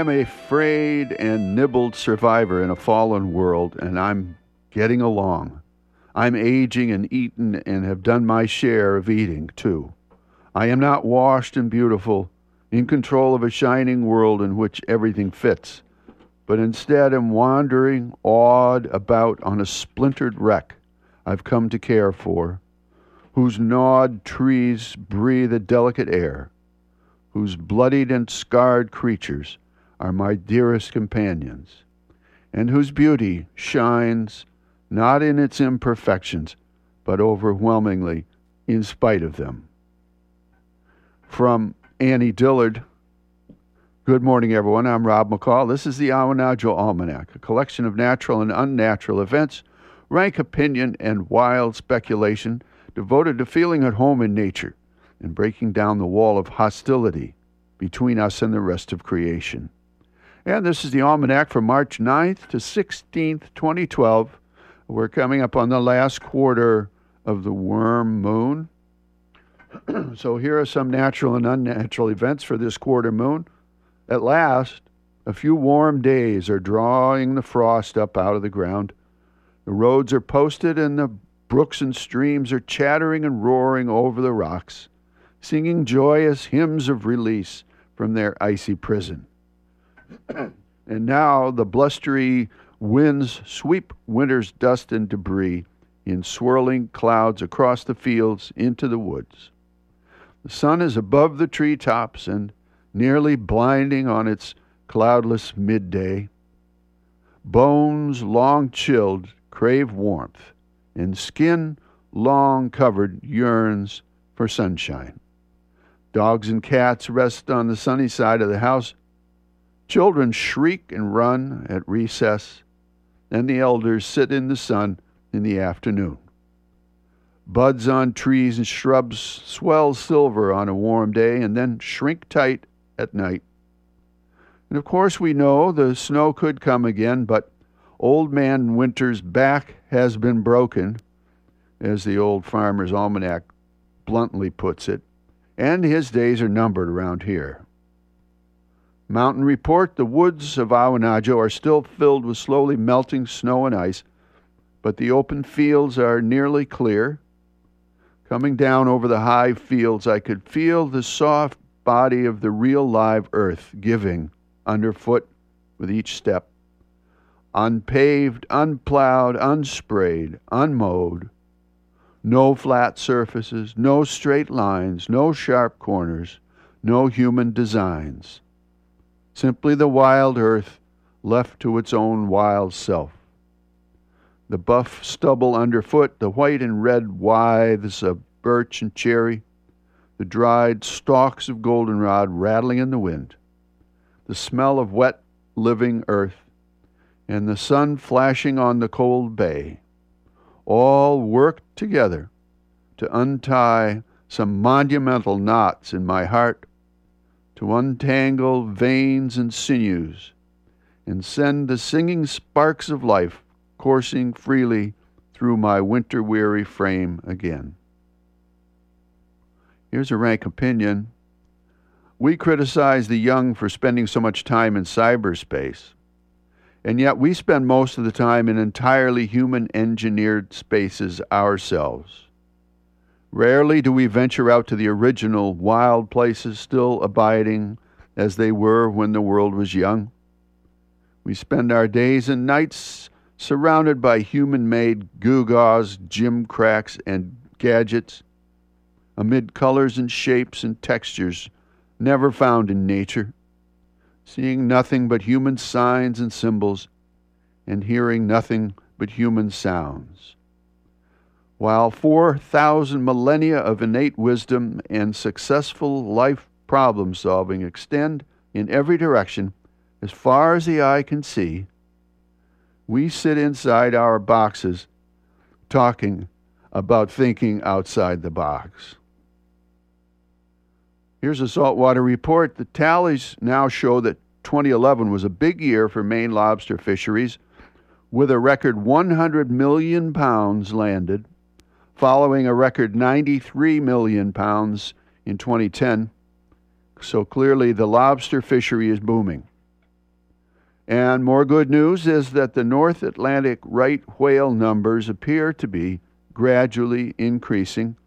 I am a frayed and nibbled survivor in a fallen world, and I'm getting along. I'm aging and eaten and have done my share of eating, too. I am not washed and beautiful, in control of a shining world in which everything fits, but instead am wandering, awed about on a splintered wreck I've come to care for, whose gnawed trees breathe a delicate air, whose bloodied and scarred creatures are my dearest companions, and whose beauty shines not in its imperfections, but overwhelmingly in spite of them. From Annie Dillard. Good morning, everyone. I'm Rob McCall. This is the Awanadjo Almanac, a collection of natural and unnatural events, rank opinion, and wild speculation devoted to feeling at home in nature and breaking down the wall of hostility between us and the rest of creation. And this is the Almanac for March 9th to 16th, 2012. We're coming up on the last quarter of the worm moon. so here are some natural and unnatural events for this quarter moon. At last, a few warm days are drawing the frost up out of the ground. The roads are posted and the brooks and streams are chattering and roaring over the rocks, singing joyous hymns of release from their icy prison. and now the blustery winds sweep winter's dust and debris in swirling clouds across the fields into the woods. The sun is above the tree tops and nearly blinding on its cloudless midday. Bones long chilled crave warmth, and skin long covered yearns for sunshine. Dogs and cats rest on the sunny side of the house. Children shriek and run at recess, and the elders sit in the sun in the afternoon. Buds on trees and shrubs swell silver on a warm day and then shrink tight at night. And of course, we know the snow could come again, but Old Man Winter's back has been broken, as the old farmer's almanac bluntly puts it, and his days are numbered around here. Mountain report the woods of Awanadjo are still filled with slowly melting snow and ice, but the open fields are nearly clear Coming down over the high fields, I could feel the soft body of the real live earth giving underfoot with each step. Unpaved, unplowed, unsprayed, unmowed. No flat surfaces, no straight lines, no sharp corners, no human designs. Simply the wild earth left to its own wild self. The buff stubble underfoot, the white and red withes of birch and cherry, the dried stalks of goldenrod rattling in the wind, the smell of wet, living earth, and the sun flashing on the cold bay, all worked together to untie some monumental knots in my heart, to untangle veins and sinews, and send the singing sparks of life coursing freely through my winter weary frame again. Here's a rank opinion. We criticize the young for spending so much time in cyberspace, and yet we spend most of the time in entirely human engineered spaces ourselves. Rarely do we venture out to the original wild places still abiding as they were when the world was young. We spend our days and nights surrounded by human made gewgaws, gimcracks, and gadgets, amid colors and shapes and textures never found in nature, seeing nothing but human signs and symbols, and hearing nothing but human sounds. While 4,000 millennia of innate wisdom and successful life problem solving extend in every direction as far as the eye can see, we sit inside our boxes talking about thinking outside the box. Here's a saltwater report. The tallies now show that 2011 was a big year for Maine lobster fisheries, with a record 100 million pounds landed, following a record 93 million pounds in 2010. So clearly, the lobster fishery is booming. And more good news is that the North Atlantic right whale numbers appear to be gradually increasing,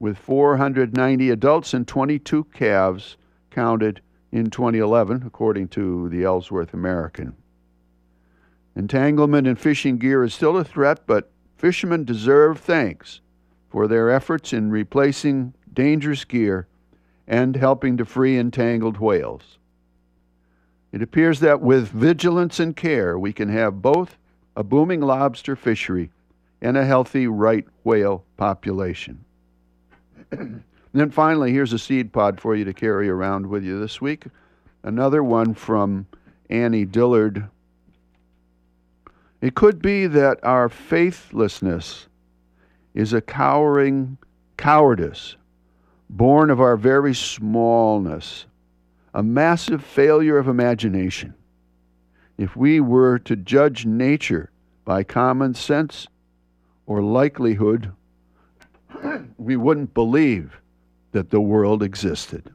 with 490 adults and 22 calves counted in 2011, according to the Ellsworth American. Entanglement in fishing gear is still a threat, but fishermen deserve thanks for their efforts in replacing dangerous gear and helping to free entangled whales. It appears that with vigilance and care, we can have both a booming lobster fishery and a healthy right whale population. then finally, here's a seed pod for you to carry around with you this week. Another one from Annie Dillard. It could be that our faithlessness is a cowering cowardice born of our very smallness a massive failure of imagination. If we were to judge nature by common sense or likelihood, we wouldn't believe that the world existed.